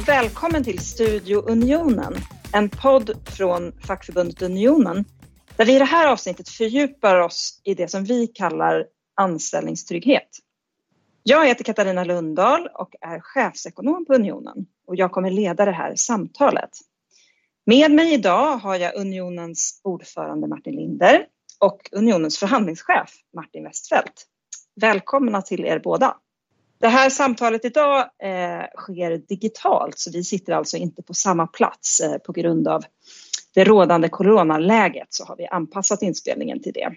Och välkommen till Studio Unionen, en podd från fackförbundet Unionen där vi i det här avsnittet fördjupar oss i det som vi kallar anställningstrygghet. Jag heter Katarina Lundahl och är chefsekonom på Unionen och jag kommer leda det här samtalet. Med mig idag har jag Unionens ordförande Martin Linder och Unionens förhandlingschef Martin Westfeldt. Välkomna till er båda. Det här samtalet idag eh, sker digitalt så vi sitter alltså inte på samma plats eh, på grund av det rådande coronaläget så har vi anpassat inspelningen till det.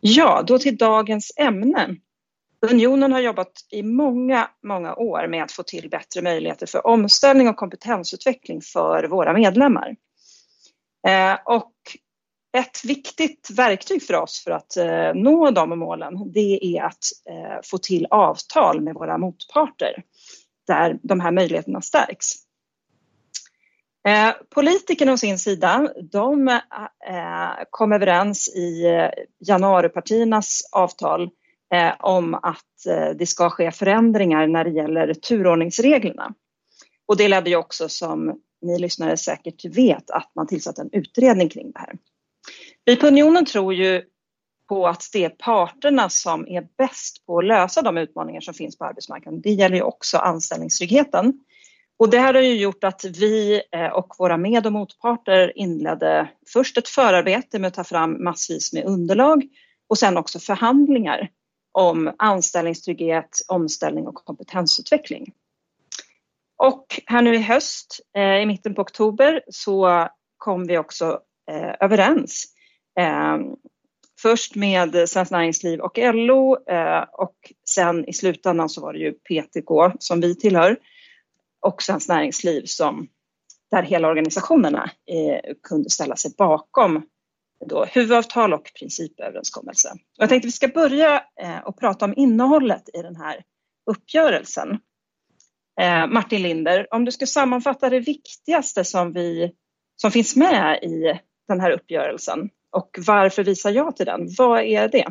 Ja, då till dagens ämne. Unionen har jobbat i många, många år med att få till bättre möjligheter för omställning och kompetensutveckling för våra medlemmar. Eh, och ett viktigt verktyg för oss för att eh, nå de målen det är att eh, få till avtal med våra motparter där de här möjligheterna stärks. Eh, politikerna å sin sida, de eh, kom överens i eh, januaripartiernas avtal eh, om att eh, det ska ske förändringar när det gäller turordningsreglerna. Och det ledde ju också, som ni lyssnare säkert vet, att man tillsatte en utredning kring det här. Vi på Unionen tror ju på att det är parterna som är bäst på att lösa de utmaningar som finns på arbetsmarknaden. Det gäller ju också anställningstryggheten. Och det här har ju gjort att vi eh, och våra med och motparter inledde först ett förarbete med att ta fram massvis med underlag och sen också förhandlingar om anställningstrygghet, omställning och kompetensutveckling. Och här nu i höst, eh, i mitten på oktober, så kom vi också eh, överens. Ehm, först med Svenskt Näringsliv och LO eh, och sen i slutändan så var det ju PTK som vi tillhör och Svenskt Näringsliv som där hela organisationerna eh, kunde ställa sig bakom då, huvudavtal och principöverenskommelse. Och jag tänkte vi ska börja eh, och prata om innehållet i den här uppgörelsen. Eh, Martin Linder, om du ska sammanfatta det viktigaste som, vi, som finns med i den här uppgörelsen och varför visar jag till den? Vad är det?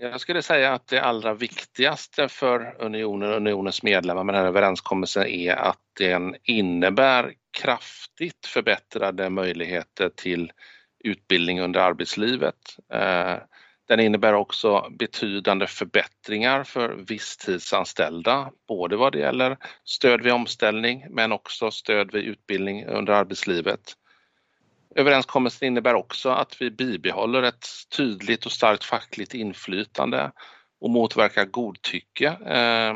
Jag skulle säga att det allra viktigaste för unionen och unionens medlemmar med den här överenskommelsen är att den innebär kraftigt förbättrade möjligheter till utbildning under arbetslivet. Eh, den innebär också betydande förbättringar för visstidsanställda, både vad det gäller stöd vid omställning men också stöd vid utbildning under arbetslivet. Överenskommelsen innebär också att vi bibehåller ett tydligt och starkt fackligt inflytande och motverkar godtycke. Eh,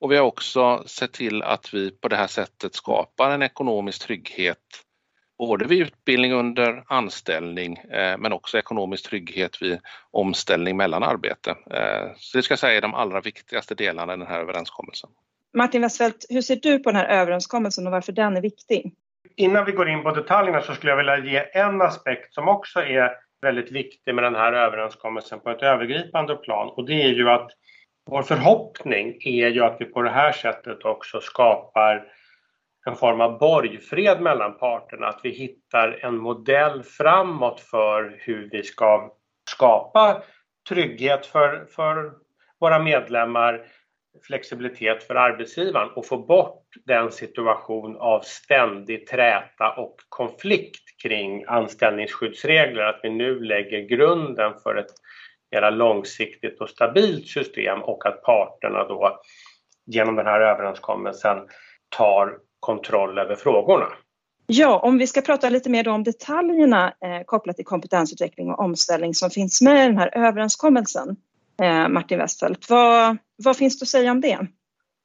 och vi har också sett till att vi på det här sättet skapar en ekonomisk trygghet både vid utbildning under anställning eh, men också ekonomisk trygghet vid omställning mellan arbete. Eh, så det ska jag säga är de allra viktigaste delarna i den här överenskommelsen. Martin Westfeldt, hur ser du på den här överenskommelsen och varför den är viktig? Innan vi går in på detaljerna så skulle jag vilja ge en aspekt som också är väldigt viktig med den här överenskommelsen på ett övergripande plan. Och det är ju att vår förhoppning är ju att vi på det här sättet också skapar en form av borgfred mellan parterna, att vi hittar en modell framåt för hur vi ska skapa trygghet för, för våra medlemmar flexibilitet för arbetsgivaren och få bort den situation av ständig träta och konflikt kring anställningsskyddsregler. Att vi nu lägger grunden för ett mera långsiktigt och stabilt system och att parterna då genom den här överenskommelsen tar kontroll över frågorna. Ja, om vi ska prata lite mer om detaljerna eh, kopplat till kompetensutveckling och omställning som finns med i den här överenskommelsen. Eh, Martin Westfeldt. Vad, vad finns det att säga om det?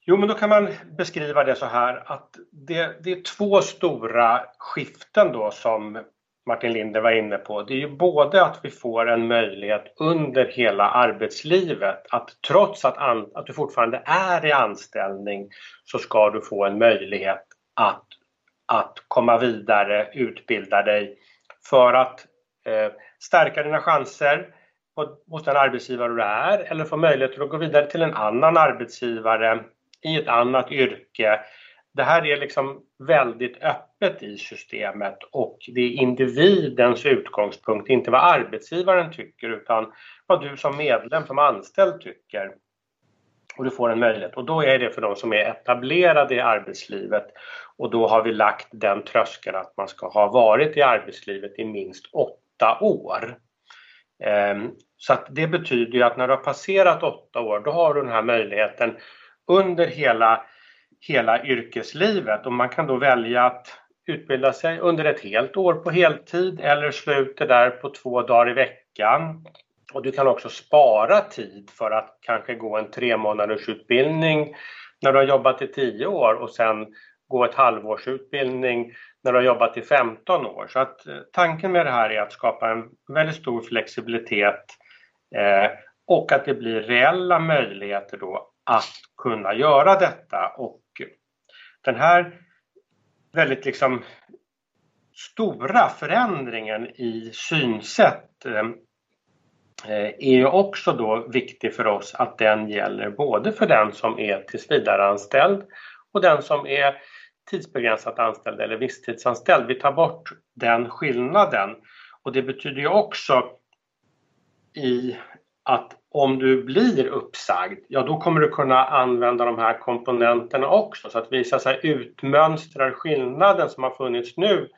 Jo, men då kan man beskriva det så här att det, det är två stora skiften då som Martin Linder var inne på. Det är ju både att vi får en möjlighet under hela arbetslivet att trots att, an, att du fortfarande är i anställning så ska du få en möjlighet att, att komma vidare, utbilda dig för att eh, stärka dina chanser hos den arbetsgivare du är eller få möjlighet att gå vidare till en annan arbetsgivare i ett annat yrke. Det här är liksom väldigt öppet i systemet och det är individens utgångspunkt, inte vad arbetsgivaren tycker utan vad du som medlem, som anställd tycker. och du får en möjlighet och då är det för de som är etablerade i arbetslivet och då har vi lagt den tröskeln att man ska ha varit i arbetslivet i minst åtta år. Ehm, så att det betyder ju att när du har passerat åtta år då har du den här möjligheten under hela, hela yrkeslivet och man kan då välja att utbilda sig under ett helt år på heltid eller sluta där på två dagar i veckan. Och du kan också spara tid för att kanske gå en tre månaders utbildning när du har jobbat i tio år och sen gå ett halvårs utbildning när du har jobbat i 15 år. Så att eh, tanken med det här är att skapa en väldigt stor flexibilitet eh, och att det blir reella möjligheter då att kunna göra detta. Och den här väldigt liksom stora förändringen i synsätt eh, eh är ju också då viktig för oss att den gäller både för den som är tillsvidareanställd och den som är tidsbegränsat anställd eller visstidsanställd. Vi tar bort den skillnaden och det betyder ju också i att om du blir uppsagd, ja då kommer du kunna använda de här komponenterna också så att vi så att säga utmönstrar skillnaden som har funnits nu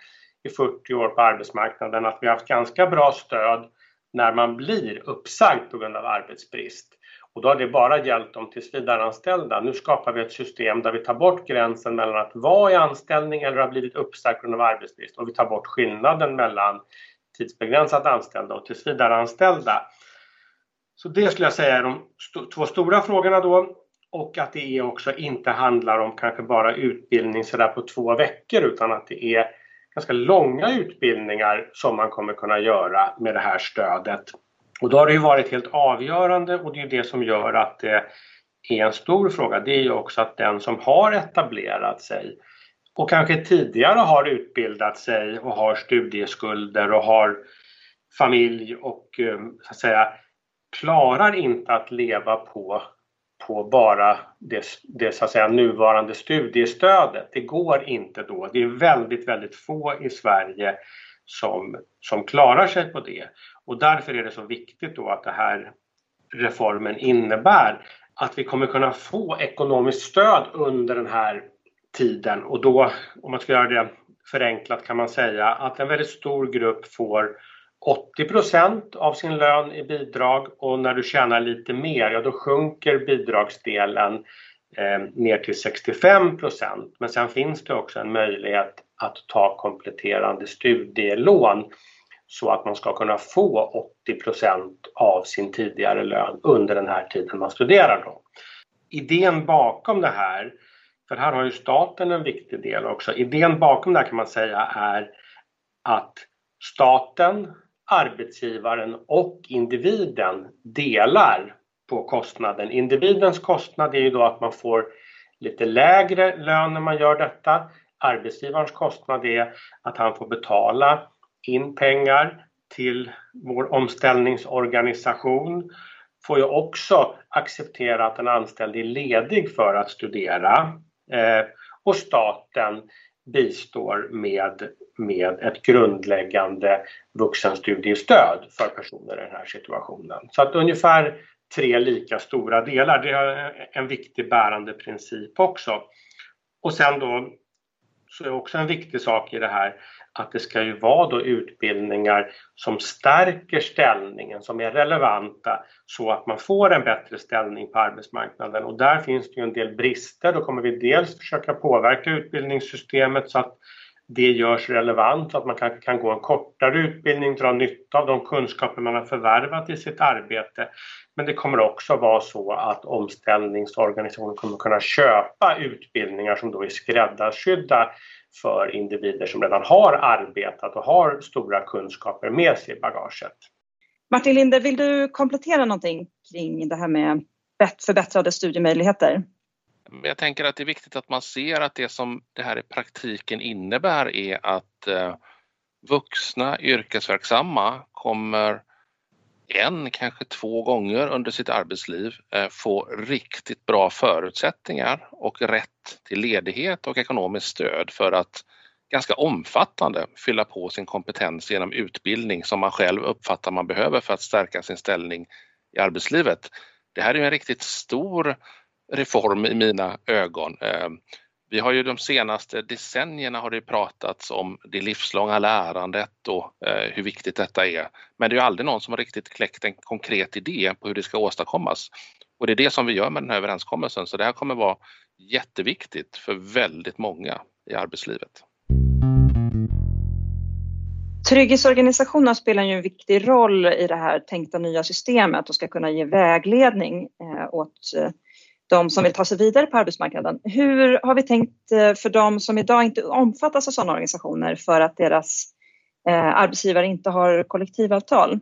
i 40 år på arbetsmarknaden, att vi har haft ganska bra stöd när man blir uppsagd på grund av arbetsbrist. Och då har det bara gällt de tillsvidareanställda. Nu skapar vi ett system där vi tar bort gränsen mellan att vara i anställning eller ha blivit uppsagd på grund av arbetsbrist och vi tar bort skillnaden mellan tidsbegränsat anställda och tillsvidareanställda. Så det skulle jag säga är de st två stora frågorna då och att det är också inte handlar om kanske bara utbildning sådär på två veckor utan att det är ganska långa utbildningar som man kommer kunna göra med det här stödet. Och då har det ju varit helt avgörande och det är det som gör att det är en stor fråga. Det är ju också att den som har etablerat sig och kanske tidigare har utbildat sig och har studieskulder och har familj och eh, så att säga klarar inte att leva på, på bara det, det så att säga, nuvarande studiestödet. Det går inte då. Det är väldigt, väldigt få i Sverige som, som klarar sig på det. Och därför är det så viktigt då att den här reformen innebär att vi kommer kunna få ekonomiskt stöd under den här tiden. Och då, om man ska göra det förenklat kan man säga att en väldigt stor grupp får 80% av sin lön i bidrag. Och när du tjänar lite mer, ja då sjunker bidragsdelen eh, ner till 65% Men sen finns det också en möjlighet att ta kompletterande studielån så att man ska kunna få 80% av sin tidigare lön under den här tiden man studerar. Då. Idén bakom det här, för här har ju staten en viktig del också, idén bakom det här kan man säga är att staten arbetsgivaren och individen delar på kostnaden. Individens kostnad är ju då att man får lite lägre lön när man gör detta. Arbetsgivarens kostnad är att han får betala in pengar till vår omställningsorganisation. Får ju också acceptera att en anställd är ledig för att studera. Eh, och staten bistår med, med ett grundläggande vuxenstudiestöd för personer i den här situationen. Så att ungefär tre lika stora delar, det är en viktig bärande princip också. Och sen då så är också en viktig sak i det här att det ska ju vara då utbildningar som stärker ställningen, som är relevanta så att man får en bättre ställning på arbetsmarknaden. Och där finns det ju en del brister. Då kommer vi dels försöka påverka utbildningssystemet så att det görs relevant, så att man kanske kan gå en kortare utbildning, dra nytta av de kunskaper man har förvärvat i sitt arbete. Men det kommer också vara så att omställningsorganisationer kommer kunna köpa utbildningar som då är skräddarsydda för individer som redan har arbetat och har stora kunskaper med sig i bagaget. Martin Linde, vill du komplettera någonting kring det här med förbättrade studiemöjligheter? Jag tänker att det är viktigt att man ser att det som det här i praktiken innebär är att eh, vuxna yrkesverksamma kommer en, kanske två gånger under sitt arbetsliv eh, få riktigt bra förutsättningar och rätt till ledighet och ekonomiskt stöd för att ganska omfattande fylla på sin kompetens genom utbildning som man själv uppfattar man behöver för att stärka sin ställning i arbetslivet. Det här är en riktigt stor reform i mina ögon. Ehm, vi har ju de senaste decennierna har det pratats om det livslånga lärandet och eh, hur viktigt detta är. Men det är aldrig någon som har riktigt kläckt en konkret idé på hur det ska åstadkommas. Och det är det som vi gör med den här överenskommelsen, så det här kommer vara jätteviktigt för väldigt många i arbetslivet. Trygghetsorganisationerna spelar ju en viktig roll i det här tänkta nya systemet och ska kunna ge vägledning eh, åt eh, de som vill ta sig vidare på arbetsmarknaden. Hur har vi tänkt eh, för de som idag inte omfattas av sådana organisationer för att deras eh, arbetsgivare inte har kollektivavtal?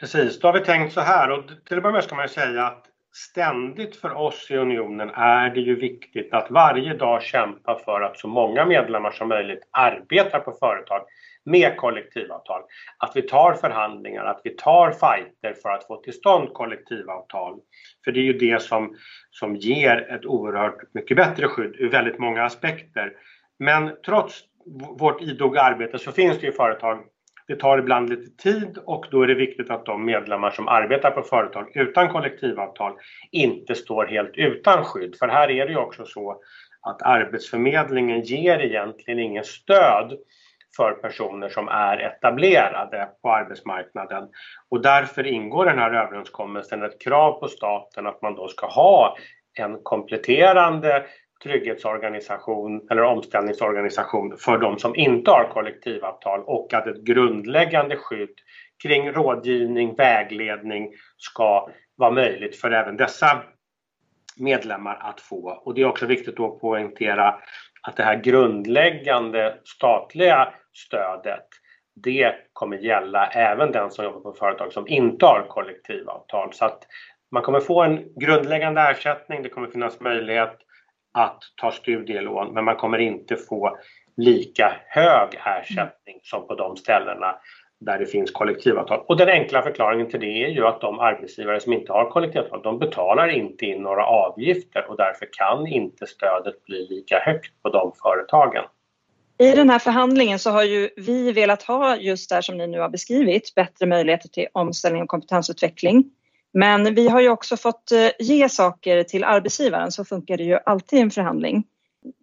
Precis, då har vi tänkt så här och till att börja med ska man ju säga att ständigt för oss i Unionen är det ju viktigt att varje dag kämpa för att så många medlemmar som möjligt arbetar på företag med kollektivavtal. Att vi tar förhandlingar, att vi tar fighter för att få till stånd kollektivavtal. För det är ju det som, som ger ett oerhört mycket bättre skydd ur väldigt många aspekter. Men trots vårt idoga arbete så finns det ju företag det tar ibland lite tid och då är det viktigt att de medlemmar som arbetar på företag utan kollektivavtal inte står helt utan skydd. För här är det ju också så att Arbetsförmedlingen ger egentligen ingen stöd för personer som är etablerade på arbetsmarknaden. Och därför ingår den här överenskommelsen ett krav på staten att man då ska ha en kompletterande trygghetsorganisation eller omställningsorganisation för de som inte har kollektivavtal och att ett grundläggande skydd kring rådgivning, vägledning ska vara möjligt för även dessa medlemmar att få. Och det är också viktigt att poängtera att det här grundläggande statliga stödet det kommer gälla även den som jobbar på företag som inte har kollektivavtal. Så att man kommer få en grundläggande ersättning, det kommer finnas möjlighet att ta studielån men man kommer inte få lika hög ersättning som på de ställena där det finns kollektivavtal. Och den enkla förklaringen till det är ju att de arbetsgivare som inte har kollektivavtal, de betalar inte in några avgifter och därför kan inte stödet bli lika högt på de företagen. I den här förhandlingen så har ju vi velat ha just det som ni nu har beskrivit, bättre möjligheter till omställning och kompetensutveckling. Men vi har ju också fått eh, ge saker till arbetsgivaren, så funkar det ju alltid i en förhandling.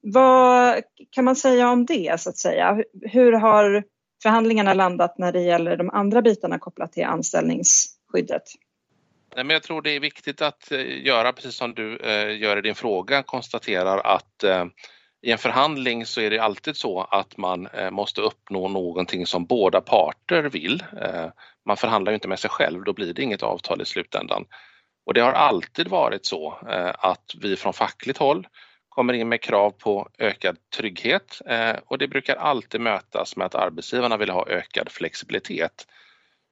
Vad kan man säga om det så att säga? Hur har förhandlingarna landat när det gäller de andra bitarna kopplat till anställningsskyddet? Nej, men jag tror det är viktigt att eh, göra precis som du eh, gör i din fråga, konstaterar att eh, i en förhandling så är det alltid så att man eh, måste uppnå någonting som båda parter vill. Eh, man förhandlar ju inte med sig själv, då blir det inget avtal i slutändan. Och det har alltid varit så eh, att vi från fackligt håll kommer in med krav på ökad trygghet och det brukar alltid mötas med att arbetsgivarna vill ha ökad flexibilitet.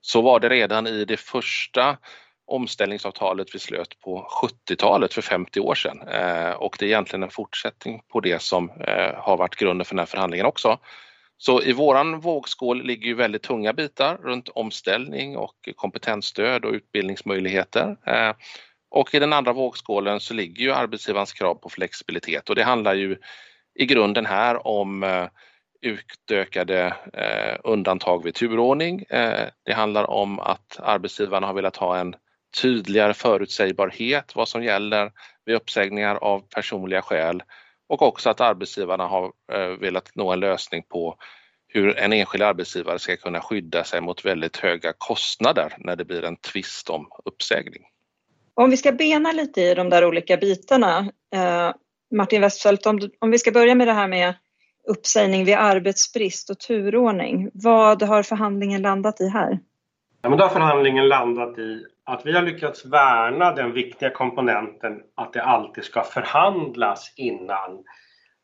Så var det redan i det första omställningsavtalet vi slöt på 70-talet för 50 år sedan eh, och det är egentligen en fortsättning på det som eh, har varit grunden för den här förhandlingen också. Så i våran vågskål ligger ju väldigt tunga bitar runt omställning och kompetensstöd och utbildningsmöjligheter. Eh, och i den andra vågskålen så ligger ju arbetsgivarens krav på flexibilitet och det handlar ju i grunden här om utökade undantag vid turordning. Det handlar om att arbetsgivarna har velat ha en tydligare förutsägbarhet vad som gäller vid uppsägningar av personliga skäl och också att arbetsgivarna har eh, velat nå en lösning på hur en enskild arbetsgivare ska kunna skydda sig mot väldigt höga kostnader när det blir en tvist om uppsägning. Om vi ska bena lite i de där olika bitarna, eh, Martin Westfeldt, om, om vi ska börja med det här med uppsägning vid arbetsbrist och turordning. Vad har förhandlingen landat i här? Ja, men då har förhandlingen landat i att vi har lyckats värna den viktiga komponenten att det alltid ska förhandlas innan,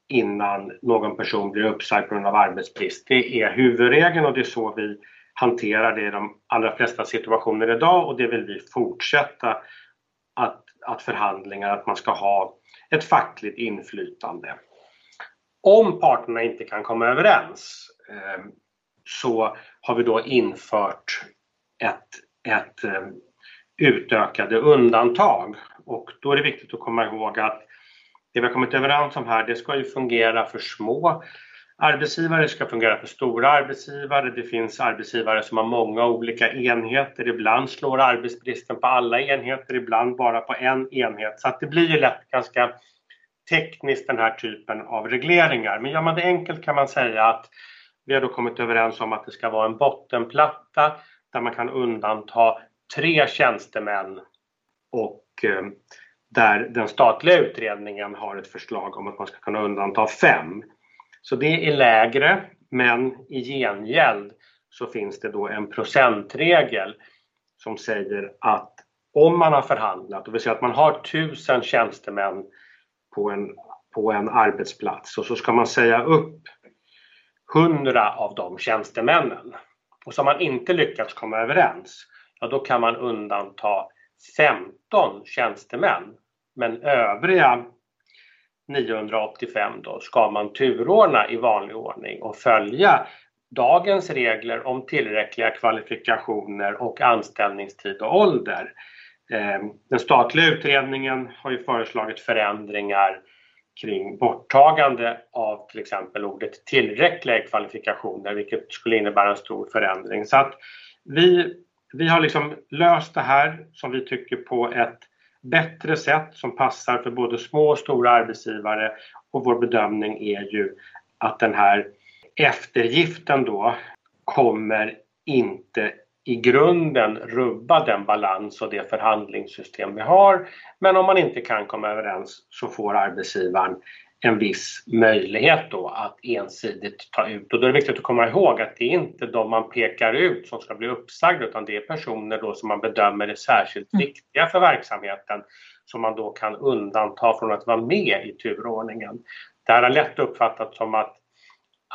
innan någon person blir uppsagd på grund av arbetsbrist. Det är huvudregeln och det är så vi hanterar det i de allra flesta situationer idag och det vill vi fortsätta att, att förhandlingar, att man ska ha ett fackligt inflytande. Om parterna inte kan komma överens eh, så har vi då infört ett, ett eh, utökade undantag. Och då är det viktigt att komma ihåg att det vi har kommit överens om här, det ska ju fungera för små Arbetsgivare det ska fungera för stora arbetsgivare. Det finns arbetsgivare som har många olika enheter. Ibland slår arbetsbristen på alla enheter, ibland bara på en enhet. Så att det blir ju lätt ganska tekniskt den här typen av regleringar. Men gör man det enkelt kan man säga att vi har då kommit överens om att det ska vara en bottenplatta där man kan undanta tre tjänstemän och eh, där den statliga utredningen har ett förslag om att man ska kunna undanta fem. Så det är lägre, men i gengäld så finns det då en procentregel som säger att om man har förhandlat, det vill säga att man har tusen tjänstemän på en, på en arbetsplats och så ska man säga upp hundra av de tjänstemännen. Och så har man inte lyckats komma överens, ja då kan man undanta 15 tjänstemän. Men övriga 985 då ska man turordna i vanlig ordning och följa dagens regler om tillräckliga kvalifikationer och anställningstid och ålder. Ehm, den statliga utredningen har ju föreslagit förändringar kring borttagande av till exempel ordet tillräckliga kvalifikationer vilket skulle innebära en stor förändring. Så att vi, vi har liksom löst det här som vi tycker på ett bättre sätt som passar för både små och stora arbetsgivare och vår bedömning är ju att den här eftergiften då kommer inte i grunden rubba den balans och det förhandlingssystem vi har. Men om man inte kan komma överens så får arbetsgivaren en viss möjlighet då att ensidigt ta ut. Och då är det viktigt att komma ihåg att det är inte de man pekar ut som ska bli uppsagda utan det är personer då som man bedömer är särskilt mm. viktiga för verksamheten som man då kan undanta från att vara med i turordningen. Det här har lätt uppfattats som att,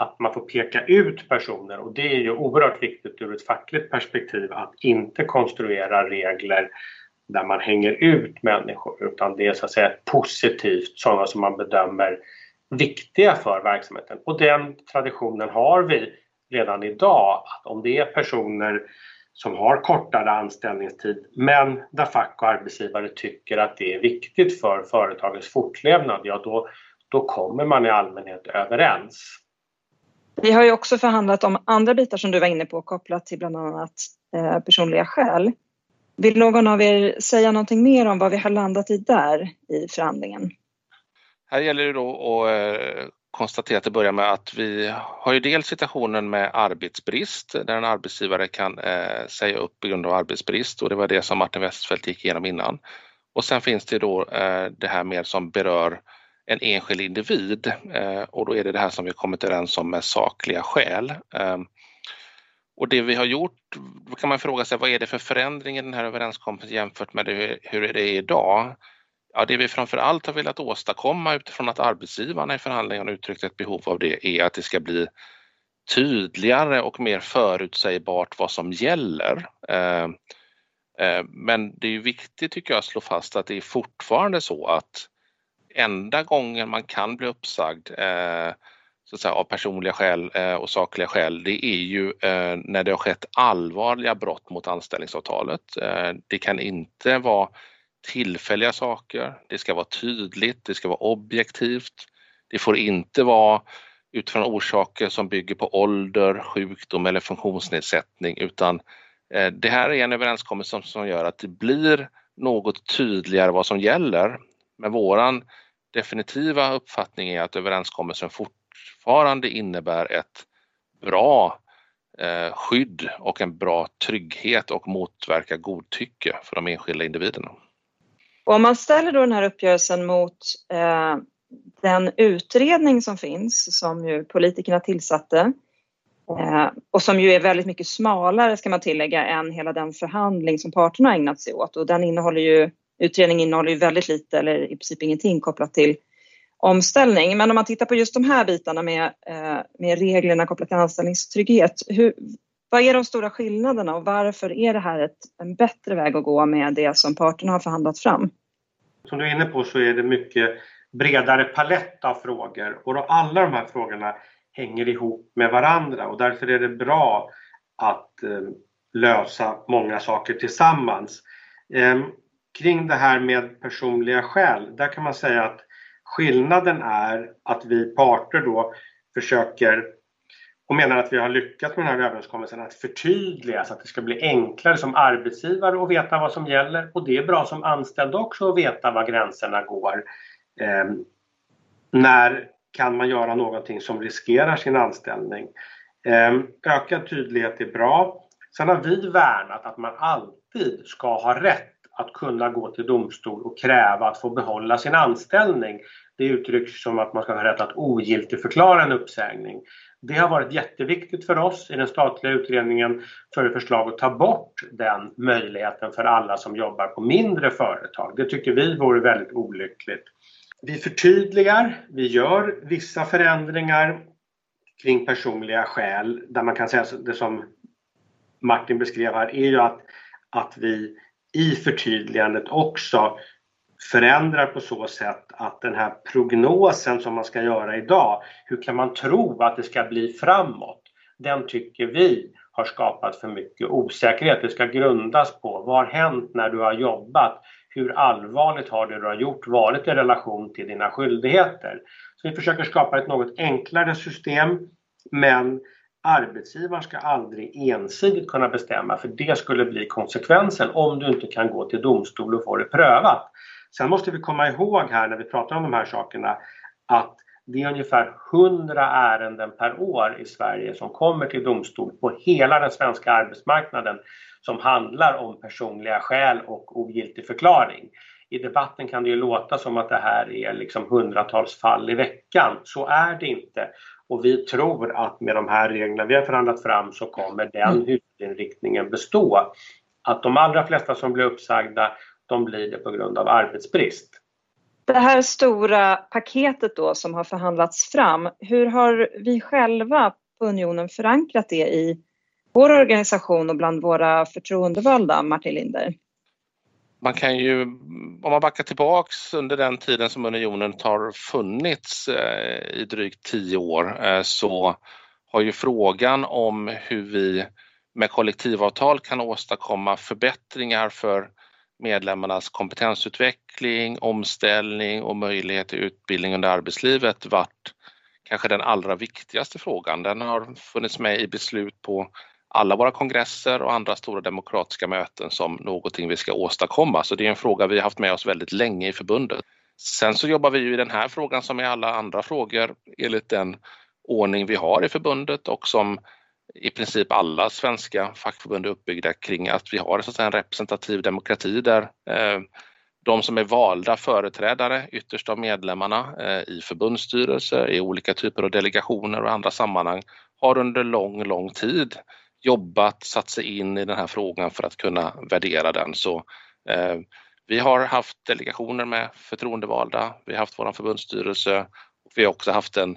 att man får peka ut personer och det är ju oerhört viktigt ur ett fackligt perspektiv att inte konstruera regler där man hänger ut människor utan det är så att säga positivt, sådana som man bedömer viktiga för verksamheten. Och den traditionen har vi redan idag, att om det är personer som har kortare anställningstid men där fack och arbetsgivare tycker att det är viktigt för företagets fortlevnad, ja då, då kommer man i allmänhet överens. Vi har ju också förhandlat om andra bitar som du var inne på kopplat till bland annat eh, personliga skäl. Vill någon av er säga någonting mer om vad vi har landat i där i förhandlingen? Här gäller det då att eh, konstatera till att börja med att vi har ju dels situationen med arbetsbrist där en arbetsgivare kan eh, säga upp på grund av arbetsbrist och det var det som Martin Westfeldt gick igenom innan. Och sen finns det då eh, det här mer som berör en enskild individ eh, och då är det det här som vi kommit överens om med sakliga skäl. Ehm, och det vi har gjort, då kan man fråga sig vad är det för förändring i den här överenskommelsen jämfört med det, hur det är idag? Ja, det vi framför allt har velat åstadkomma utifrån att arbetsgivarna i förhandlingarna uttryckt ett behov av det är att det ska bli tydligare och mer förutsägbart vad som gäller. Eh, eh, men det är viktigt tycker jag att slå fast att det är fortfarande så att enda gången man kan bli uppsagd eh, så att säga, av personliga skäl eh, och sakliga skäl, det är ju eh, när det har skett allvarliga brott mot anställningsavtalet. Eh, det kan inte vara tillfälliga saker, det ska vara tydligt, det ska vara objektivt. Det får inte vara utifrån orsaker som bygger på ålder, sjukdom eller funktionsnedsättning utan det här är en överenskommelse som gör att det blir något tydligare vad som gäller. Men våran definitiva uppfattning är att överenskommelsen fort, fortfarande innebär ett bra eh, skydd och en bra trygghet och motverkar godtycke för de enskilda individerna. Och om man ställer då den här uppgörelsen mot eh, den utredning som finns som ju politikerna tillsatte eh, och som ju är väldigt mycket smalare ska man tillägga än hela den förhandling som parterna har ägnat sig åt och den innehåller ju Utredningen innehåller ju väldigt lite eller i princip ingenting kopplat till omställning. Men om man tittar på just de här bitarna med, eh, med reglerna kopplat till anställningstrygghet. Hur, vad är de stora skillnaderna och varför är det här ett, en bättre väg att gå med det som parterna har förhandlat fram? Som du är inne på så är det mycket bredare palett av frågor och då alla de här frågorna hänger ihop med varandra och därför är det bra att eh, lösa många saker tillsammans. Eh, kring det här med personliga skäl, där kan man säga att Skillnaden är att vi parter då försöker och menar att vi har lyckats med den här överenskommelsen att förtydliga så att det ska bli enklare som arbetsgivare att veta vad som gäller och det är bra som anställd också att veta var gränserna går. Eh, när kan man göra någonting som riskerar sin anställning? Eh, ökad tydlighet är bra. Sen har vi värnat att man alltid ska ha rätt att kunna gå till domstol och kräva att få behålla sin anställning. Det uttrycks som att man ska ha rätt att ogiltigförklara en uppsägning. Det har varit jätteviktigt för oss i den statliga utredningen för förslag att ta bort den möjligheten för alla som jobbar på mindre företag. Det tycker vi vore väldigt olyckligt. Vi förtydligar, vi gör vissa förändringar kring personliga skäl där man kan säga det som Martin beskrev här är ju att, att vi i förtydligandet också förändrar på så sätt att den här prognosen som man ska göra idag, hur kan man tro att det ska bli framåt? Den tycker vi har skapat för mycket osäkerhet. Det ska grundas på vad har hänt när du har jobbat? Hur allvarligt har det du har gjort varit i relation till dina skyldigheter? Så vi försöker skapa ett något enklare system men arbetsgivaren ska aldrig ensidigt kunna bestämma för det skulle bli konsekvensen om du inte kan gå till domstol och få det prövat. Sen måste vi komma ihåg här när vi pratar om de här sakerna att det är ungefär 100 ärenden per år i Sverige som kommer till domstol på hela den svenska arbetsmarknaden som handlar om personliga skäl och ogiltig förklaring. I debatten kan det ju låta som att det här är liksom hundratals fall i veckan. Så är det inte. Och vi tror att med de här reglerna vi har förhandlat fram så kommer den mm. huvudinriktningen bestå. Att de allra flesta som blir uppsagda de blir det på grund av arbetsbrist. Det här stora paketet då som har förhandlats fram, hur har vi själva på Unionen förankrat det i vår organisation och bland våra förtroendevalda, Martin Linder? Man kan ju, om man backar tillbaks under den tiden som Unionen har funnits eh, i drygt tio år eh, så har ju frågan om hur vi med kollektivavtal kan åstadkomma förbättringar för medlemmarnas kompetensutveckling, omställning och möjlighet till utbildning under arbetslivet varit kanske den allra viktigaste frågan. Den har funnits med i beslut på alla våra kongresser och andra stora demokratiska möten som någonting vi ska åstadkomma. Så det är en fråga vi haft med oss väldigt länge i förbundet. Sen så jobbar vi ju i den här frågan som i alla andra frågor enligt den ordning vi har i förbundet och som i princip alla svenska fackförbund är uppbyggda kring att vi har så en representativ demokrati där eh, de som är valda företrädare ytterst av medlemmarna eh, i förbundsstyrelser, i olika typer av delegationer och andra sammanhang har under lång, lång tid jobbat, satt sig in i den här frågan för att kunna värdera den. Så eh, vi har haft delegationer med förtroendevalda, vi har haft vår förbundsstyrelse och vi har också haft en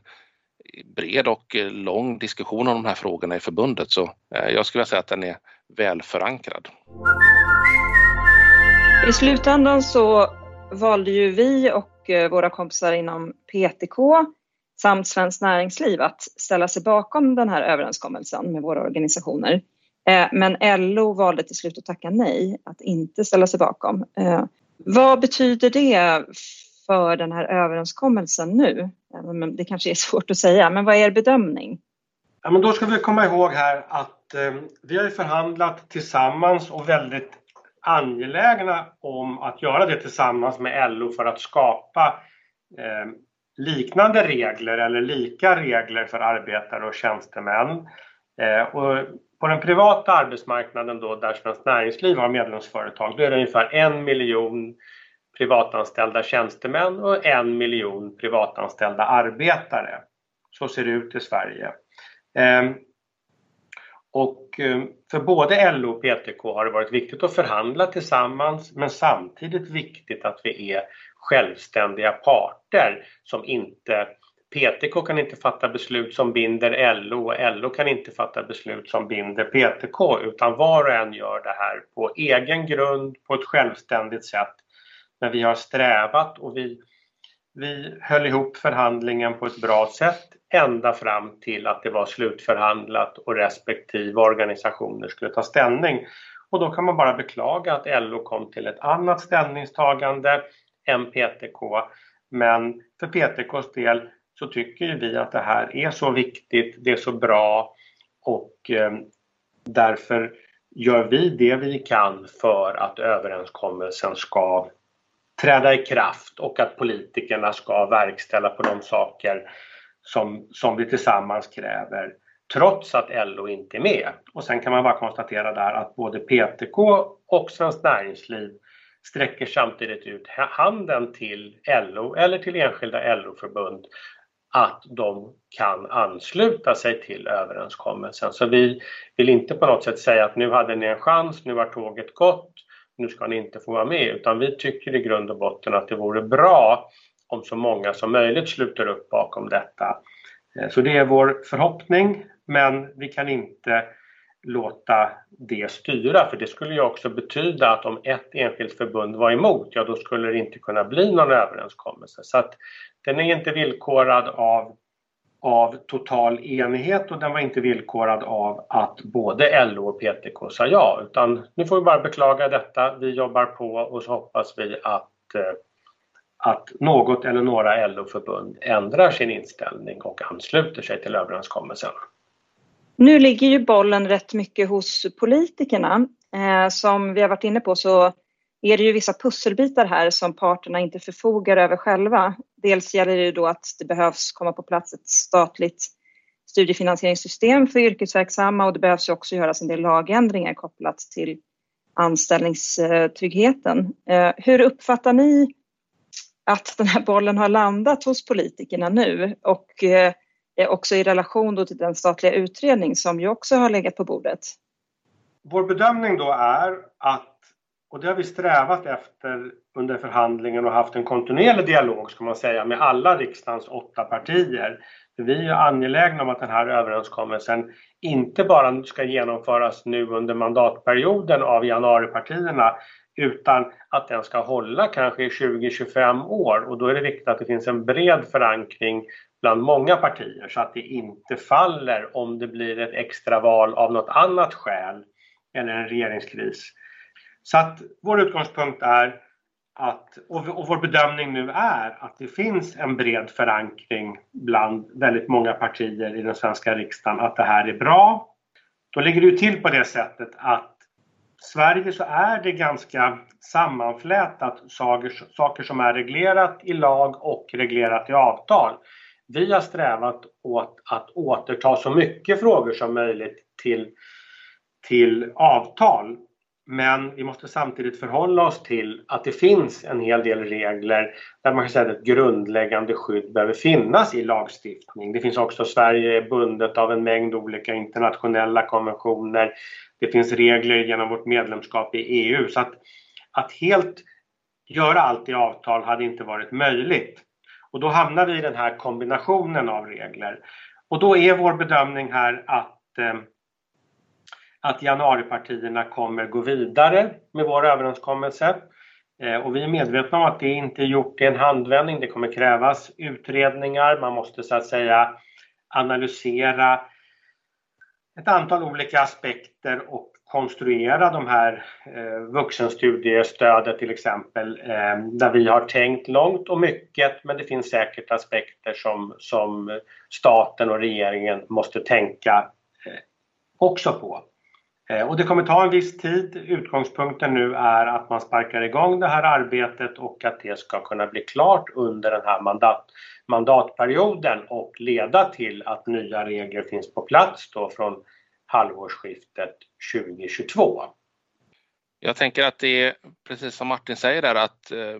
bred och lång diskussion om de här frågorna i förbundet så eh, jag skulle säga att den är väl förankrad. I slutändan så valde ju vi och eh, våra kompisar inom PTK samt Svenskt Näringsliv att ställa sig bakom den här överenskommelsen med våra organisationer. Eh, men LO valde till slut att tacka nej, att inte ställa sig bakom. Eh, vad betyder det för den här överenskommelsen nu? Eh, det kanske är svårt att säga, men vad är er bedömning? Ja, men då ska vi komma ihåg här att eh, vi har förhandlat tillsammans och väldigt angelägna om att göra det tillsammans med LO för att skapa eh, liknande regler eller lika regler för arbetare och tjänstemän. Eh, och på den privata arbetsmarknaden då, där Svenskt Näringsliv har medlemsföretag, då är det ungefär en miljon privatanställda tjänstemän och en miljon privatanställda arbetare. Så ser det ut i Sverige. Eh, och eh, för både LO och PTK har det varit viktigt att förhandla tillsammans men samtidigt viktigt att vi är självständiga parter som inte PTK kan inte fatta beslut som binder LO och LO kan inte fatta beslut som binder PTK utan var och en gör det här på egen grund på ett självständigt sätt men vi har strävat och vi, vi höll ihop förhandlingen på ett bra sätt ända fram till att det var slutförhandlat och respektive organisationer skulle ta ställning. Och då kan man bara beklaga att LO kom till ett annat ställningstagande än PTK. Men för PTKs del så tycker vi att det här är så viktigt, det är så bra och eh, därför gör vi det vi kan för att överenskommelsen ska träda i kraft och att politikerna ska verkställa på de saker som, som vi tillsammans kräver trots att LO inte är med. Och sen kan man bara konstatera där att både PTK och Svenskt Näringsliv sträcker samtidigt ut handen till LO eller till enskilda LO-förbund att de kan ansluta sig till överenskommelsen. Så vi vill inte på något sätt säga att nu hade ni en chans, nu har tåget gått, nu ska ni inte få vara med, utan vi tycker i grund och botten att det vore bra om så många som möjligt sluter upp bakom detta. Eh, så det är vår förhoppning, men vi kan inte låta det styra för det skulle ju också betyda att om ett enskilt förbund var emot, ja då skulle det inte kunna bli någon överenskommelse. Så att den är inte villkorad av, av total enighet och den var inte villkorad av att både LO och PTK sa ja utan nu får vi bara beklaga detta, vi jobbar på och så hoppas vi att eh, att något eller några LO-förbund ändrar sin inställning och ansluter sig till överenskommelsen. Nu ligger ju bollen rätt mycket hos politikerna. Eh, som vi har varit inne på så är det ju vissa pusselbitar här som parterna inte förfogar över själva. Dels gäller det ju då att det behövs komma på plats ett statligt studiefinansieringssystem för yrkesverksamma och det behövs ju också göras en del lagändringar kopplat till anställningstryggheten. Eh, hur uppfattar ni att den här bollen har landat hos politikerna nu och eh, Eh, också i relation då till den statliga utredning som ju också har legat på bordet? Vår bedömning då är att, och det har vi strävat efter under förhandlingen och haft en kontinuerlig dialog ska man säga med alla riksdagens åtta partier. Vi är angelägna om att den här överenskommelsen inte bara ska genomföras nu under mandatperioden av januaripartierna utan att den ska hålla kanske i 20-25 år och då är det viktigt att det finns en bred förankring bland många partier så att det inte faller om det blir ett extraval av något annat skäl eller en regeringskris. Så att vår utgångspunkt är att, och vår bedömning nu är att det finns en bred förankring bland väldigt många partier i den svenska riksdagen att det här är bra. Då ligger det ju till på det sättet att Sverige så är det ganska sammanflätat saker, saker som är reglerat i lag och reglerat i avtal. Vi har strävat åt att återta så mycket frågor som möjligt till, till avtal. Men vi måste samtidigt förhålla oss till att det finns en hel del regler där man kan säga att ett grundläggande skydd behöver finnas i lagstiftning. Det finns också, Sverige är bundet av en mängd olika internationella konventioner. Det finns regler genom vårt medlemskap i EU så att, att helt göra allt i avtal hade inte varit möjligt. Och då hamnar vi i den här kombinationen av regler. Och då är vår bedömning här att, eh, att januaripartierna kommer gå vidare med vår överenskommelse. Eh, och vi är medvetna om att det inte är gjort i en handvändning. Det kommer krävas utredningar, man måste så att säga analysera ett antal olika aspekter och konstruera de här eh, vuxenstudiestödet till exempel eh, där vi har tänkt långt och mycket men det finns säkert aspekter som, som staten och regeringen måste tänka eh, också på. Eh, och det kommer ta en viss tid. Utgångspunkten nu är att man sparkar igång det här arbetet och att det ska kunna bli klart under den här mandat, mandatperioden och leda till att nya regler finns på plats då från halvårsskiftet 2022. Jag tänker att det är precis som Martin säger där att eh,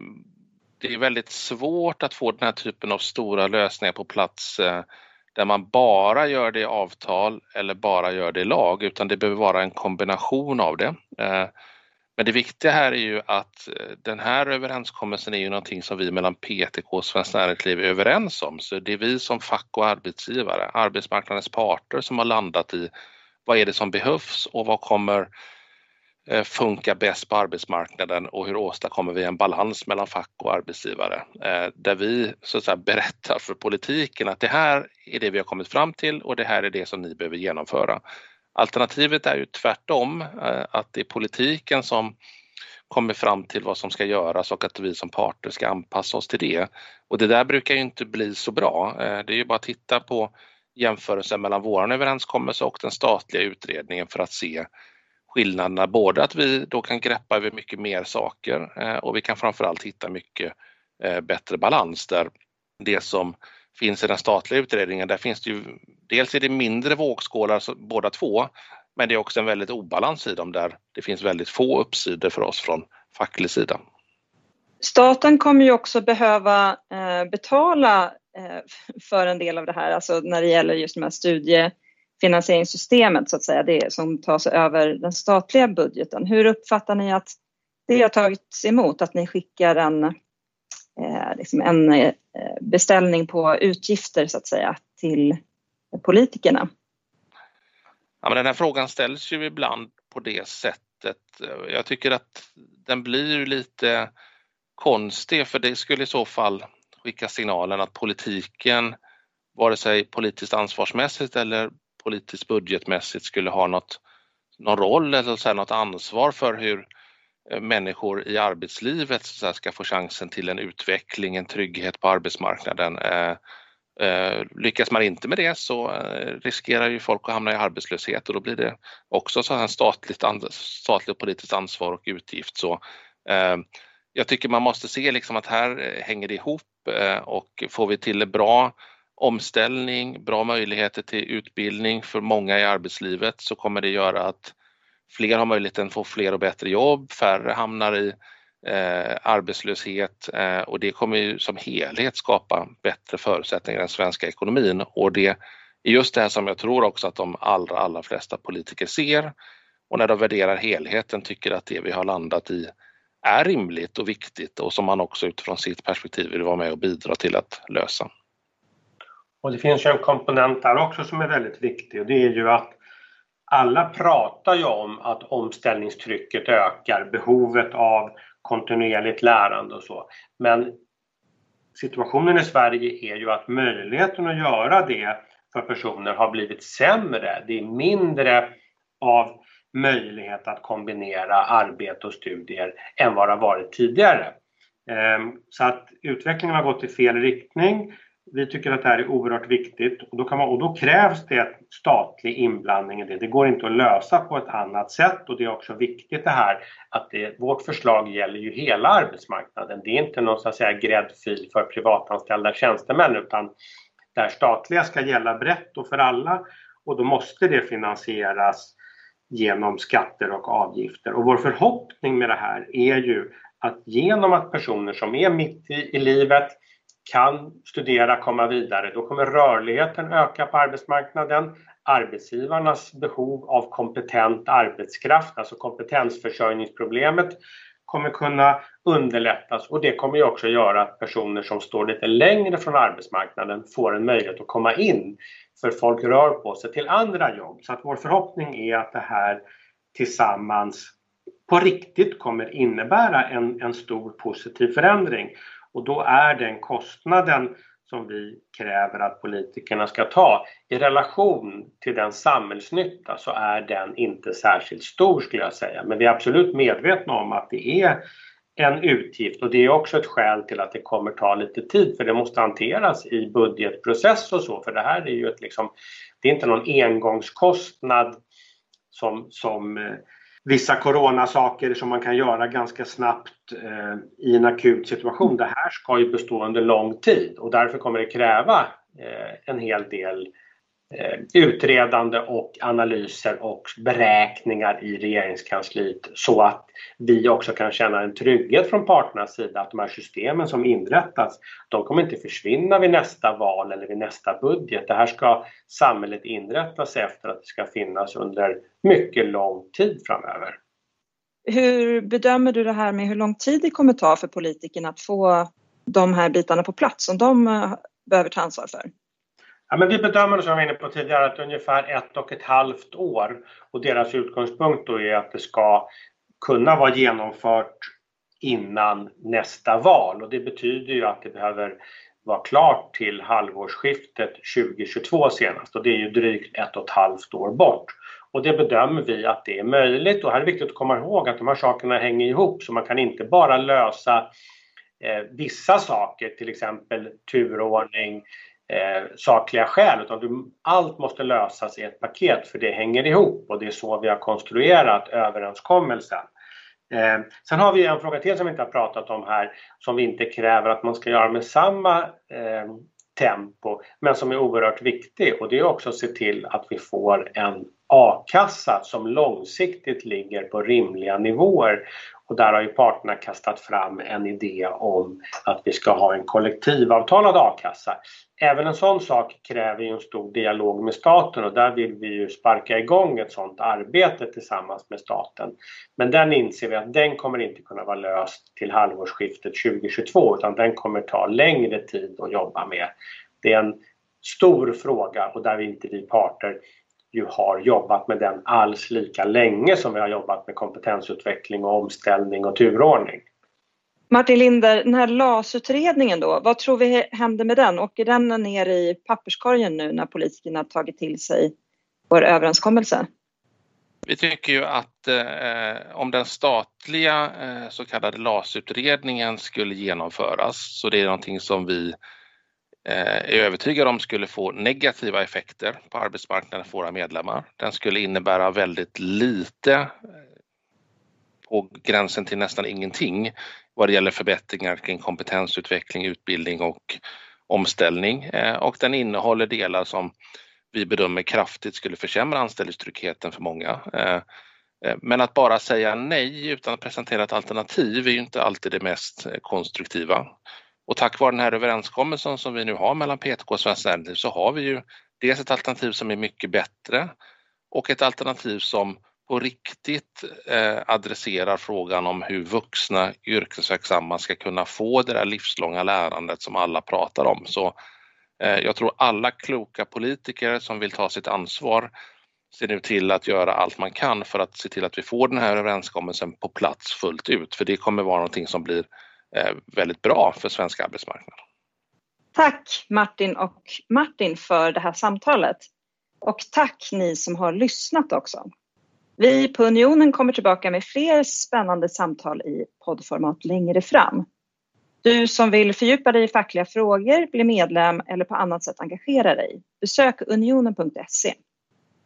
det är väldigt svårt att få den här typen av stora lösningar på plats eh, där man bara gör det i avtal eller bara gör det i lag utan det behöver vara en kombination av det. Eh, men det viktiga här är ju att eh, den här överenskommelsen är ju någonting som vi mellan PTK och Svenskt Näringsliv är överens om. Så det är vi som fack och arbetsgivare, arbetsmarknadens parter som har landat i vad är det som behövs och vad kommer eh, funka bäst på arbetsmarknaden och hur åstadkommer vi en balans mellan fack och arbetsgivare eh, där vi så att säga, berättar för politiken att det här är det vi har kommit fram till och det här är det som ni behöver genomföra. Alternativet är ju tvärtom, eh, att det är politiken som kommer fram till vad som ska göras och att vi som parter ska anpassa oss till det. Och det där brukar ju inte bli så bra. Det är ju bara att titta på jämförelsen mellan vår överenskommelse och den statliga utredningen för att se skillnaderna. Både att vi då kan greppa över mycket mer saker eh, och vi kan framförallt hitta mycket eh, bättre balans där det som finns i den statliga utredningen, där finns det ju dels är det mindre vågskålar båda två, men det är också en väldigt obalans i dem där det finns väldigt få uppsidor för oss från facklig sida. Staten kommer ju också behöva eh, betala Eh, för en del av det här, alltså när det gäller just de här studiefinansieringssystemet så att säga, det som tas över den statliga budgeten. Hur uppfattar ni att det har tagits emot, att ni skickar en eh, liksom en eh, beställning på utgifter så att säga till politikerna. Ja, men den här frågan ställs ju ibland på det sättet. Jag tycker att den blir lite konstig för det skulle i så fall skicka signalen att politiken, vare sig politiskt ansvarsmässigt eller politiskt budgetmässigt skulle ha något, någon roll eller så här, något ansvar för hur eh, människor i arbetslivet så ska få chansen till en utveckling, en trygghet på arbetsmarknaden. Eh, eh, lyckas man inte med det så eh, riskerar ju folk att hamna i arbetslöshet och då blir det också så här statligt, statligt politiskt ansvar och utgift. Så, eh, jag tycker man måste se liksom att här eh, hänger det ihop eh, och får vi till en bra omställning, bra möjligheter till utbildning för många i arbetslivet så kommer det göra att fler har möjligheten att få fler och bättre jobb, färre hamnar i eh, arbetslöshet eh, och det kommer ju som helhet skapa bättre förutsättningar i den svenska ekonomin. Och det är just det här som jag tror också att de allra, allra flesta politiker ser. Och när de värderar helheten tycker att det vi har landat i är rimligt och viktigt och som man också utifrån sitt perspektiv vill vara med och bidra till att lösa. Och det finns ju en komponent där också som är väldigt viktig och det är ju att alla pratar ju om att omställningstrycket ökar, behovet av kontinuerligt lärande och så. Men situationen i Sverige är ju att möjligheten att göra det för personer har blivit sämre. Det är mindre av möjlighet att kombinera arbete och studier än vad det har varit tidigare. Ehm, så att utvecklingen har gått i fel riktning vi tycker att det här är oerhört viktigt och då, kan man, och då krävs det statlig inblandning i det. Det går inte att lösa på ett annat sätt och det är också viktigt det här att det, vårt förslag gäller ju hela arbetsmarknaden. Det är inte någon så att säga gräddfil för privatanställda tjänstemän utan det här statliga ska gälla brett och för alla och då måste det finansieras genom skatter och avgifter. Och vår förhoppning med det här är ju att genom att personer som är mitt i, i livet kan studera, komma vidare, då kommer rörligheten öka på arbetsmarknaden. Arbetsgivarnas behov av kompetent arbetskraft, alltså kompetensförsörjningsproblemet, kommer kunna underlättas och det kommer ju också göra att personer som står lite längre från arbetsmarknaden får en möjlighet att komma in. För folk rör på sig till andra jobb. Så att vår förhoppning är att det här tillsammans på riktigt kommer innebära en, en stor positiv förändring. Och då är den kostnaden som vi kräver att politikerna ska ta i relation till den samhällsnytta så är den inte särskilt stor skulle jag säga. Men vi är absolut medvetna om att det är en utgift och det är också ett skäl till att det kommer ta lite tid för det måste hanteras i budgetprocess och så för det här är ju ett liksom, det är inte någon engångskostnad som, som eh, vissa coronasaker som man kan göra ganska snabbt eh, i en akut situation. Det här ska ju bestå under lång tid och därför kommer det kräva eh, en hel del Eh, Eh, utredande och analyser och beräkningar i regeringskansliet så att vi också kan känna en trygghet från parternas sida att de här systemen som inrättats, de kommer inte försvinna vid nästa val eller vid nästa budget. Det här ska samhället inrättas efter att det ska finnas under mycket lång tid framöver. Hur bedömer du det här med hur lång tid det kommer ta för politikerna att få de här bitarna på plats som de eh, behöver ta ansvar för? Ja, men vi bedömer, som jag var inne på tidigare, att ungefär ett och ett halvt år. Och deras utgångspunkt då är att det ska kunna vara genomfört innan nästa val. Och det betyder ju att det behöver vara klart till halvårsskiftet 2022 senast. Och det är ju drygt ett och ett halvt år bort. Och det bedömer vi att det är möjligt. Och här är det viktigt att komma ihåg att de här sakerna hänger ihop. Så man kan inte bara lösa eh, vissa saker, till exempel turordning, eh, sakliga skäl utan du, allt måste lösas i ett paket för det hänger ihop och det är så vi har konstruerat överenskommelsen. Eh, sen har vi en fråga till som vi inte har pratat om här som vi inte kräver att man ska göra med samma eh, tempo men som är oerhört viktig och det är också att se till att vi får en a-kassa som långsiktigt ligger på rimliga nivåer och där har ju parterna kastat fram en idé om att vi ska ha en kollektivavtalad a-kassa. Även en sån sak kräver ju en stor dialog med staten och där vill vi ju sparka igång ett sådant arbete tillsammans med staten. Men den inser vi att den kommer inte kunna vara löst till halvårsskiftet 2022 utan den kommer ta längre tid att jobba med. Det är en stor fråga och där vi inte vi parter ju har jobbat med den alls lika länge som vi har jobbat med kompetensutveckling och omställning och turordning. Martin Linder, den här LAS-utredningen då, vad tror vi händer med den? Åker den ner i papperskorgen nu när politikerna tagit till sig vår överenskommelse? Vi tycker ju att eh, om den statliga eh, så kallade LAS-utredningen skulle genomföras, så det är någonting som vi Eh, är övertygad om skulle få negativa effekter på arbetsmarknaden för våra medlemmar. Den skulle innebära väldigt lite eh, på gränsen till nästan ingenting vad det gäller förbättringar kring kompetensutveckling, utbildning och omställning eh, och den innehåller delar som vi bedömer kraftigt skulle försämra anställningstryggheten för många. Men att bara säga nej utan att presentera ett alternativ är ju inte alltid det mest konstruktiva. Och tack vare den här överenskommelsen som vi nu har mellan PTK och Svenskt Näringsliv så har vi ju dels ett alternativ som är mycket bättre och ett alternativ som på riktigt eh, adresserar frågan om hur vuxna yrkesverksamma ska kunna få det där livslånga lärandet som alla pratar om. Så eh, jag tror alla kloka politiker som vill ta sitt ansvar ser nu till att göra allt man kan för att se till att vi får den här överenskommelsen på plats fullt ut. För det kommer vara någonting som blir Eh, väldigt bra för svensk arbetsmarknad. Tack Martin och Martin för det här samtalet. Och tack ni som har lyssnat också. Vi på Unionen kommer tillbaka med fler spännande samtal i poddformat längre fram. Du som vill fördjupa dig i fackliga frågor, bli medlem eller på annat sätt engagera dig, besök unionen.se.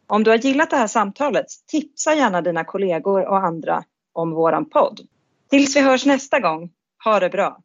Om du har gillat det här samtalet, tipsa gärna dina kollegor och andra om våran podd. Tills vi hörs nästa gång, ha det bra!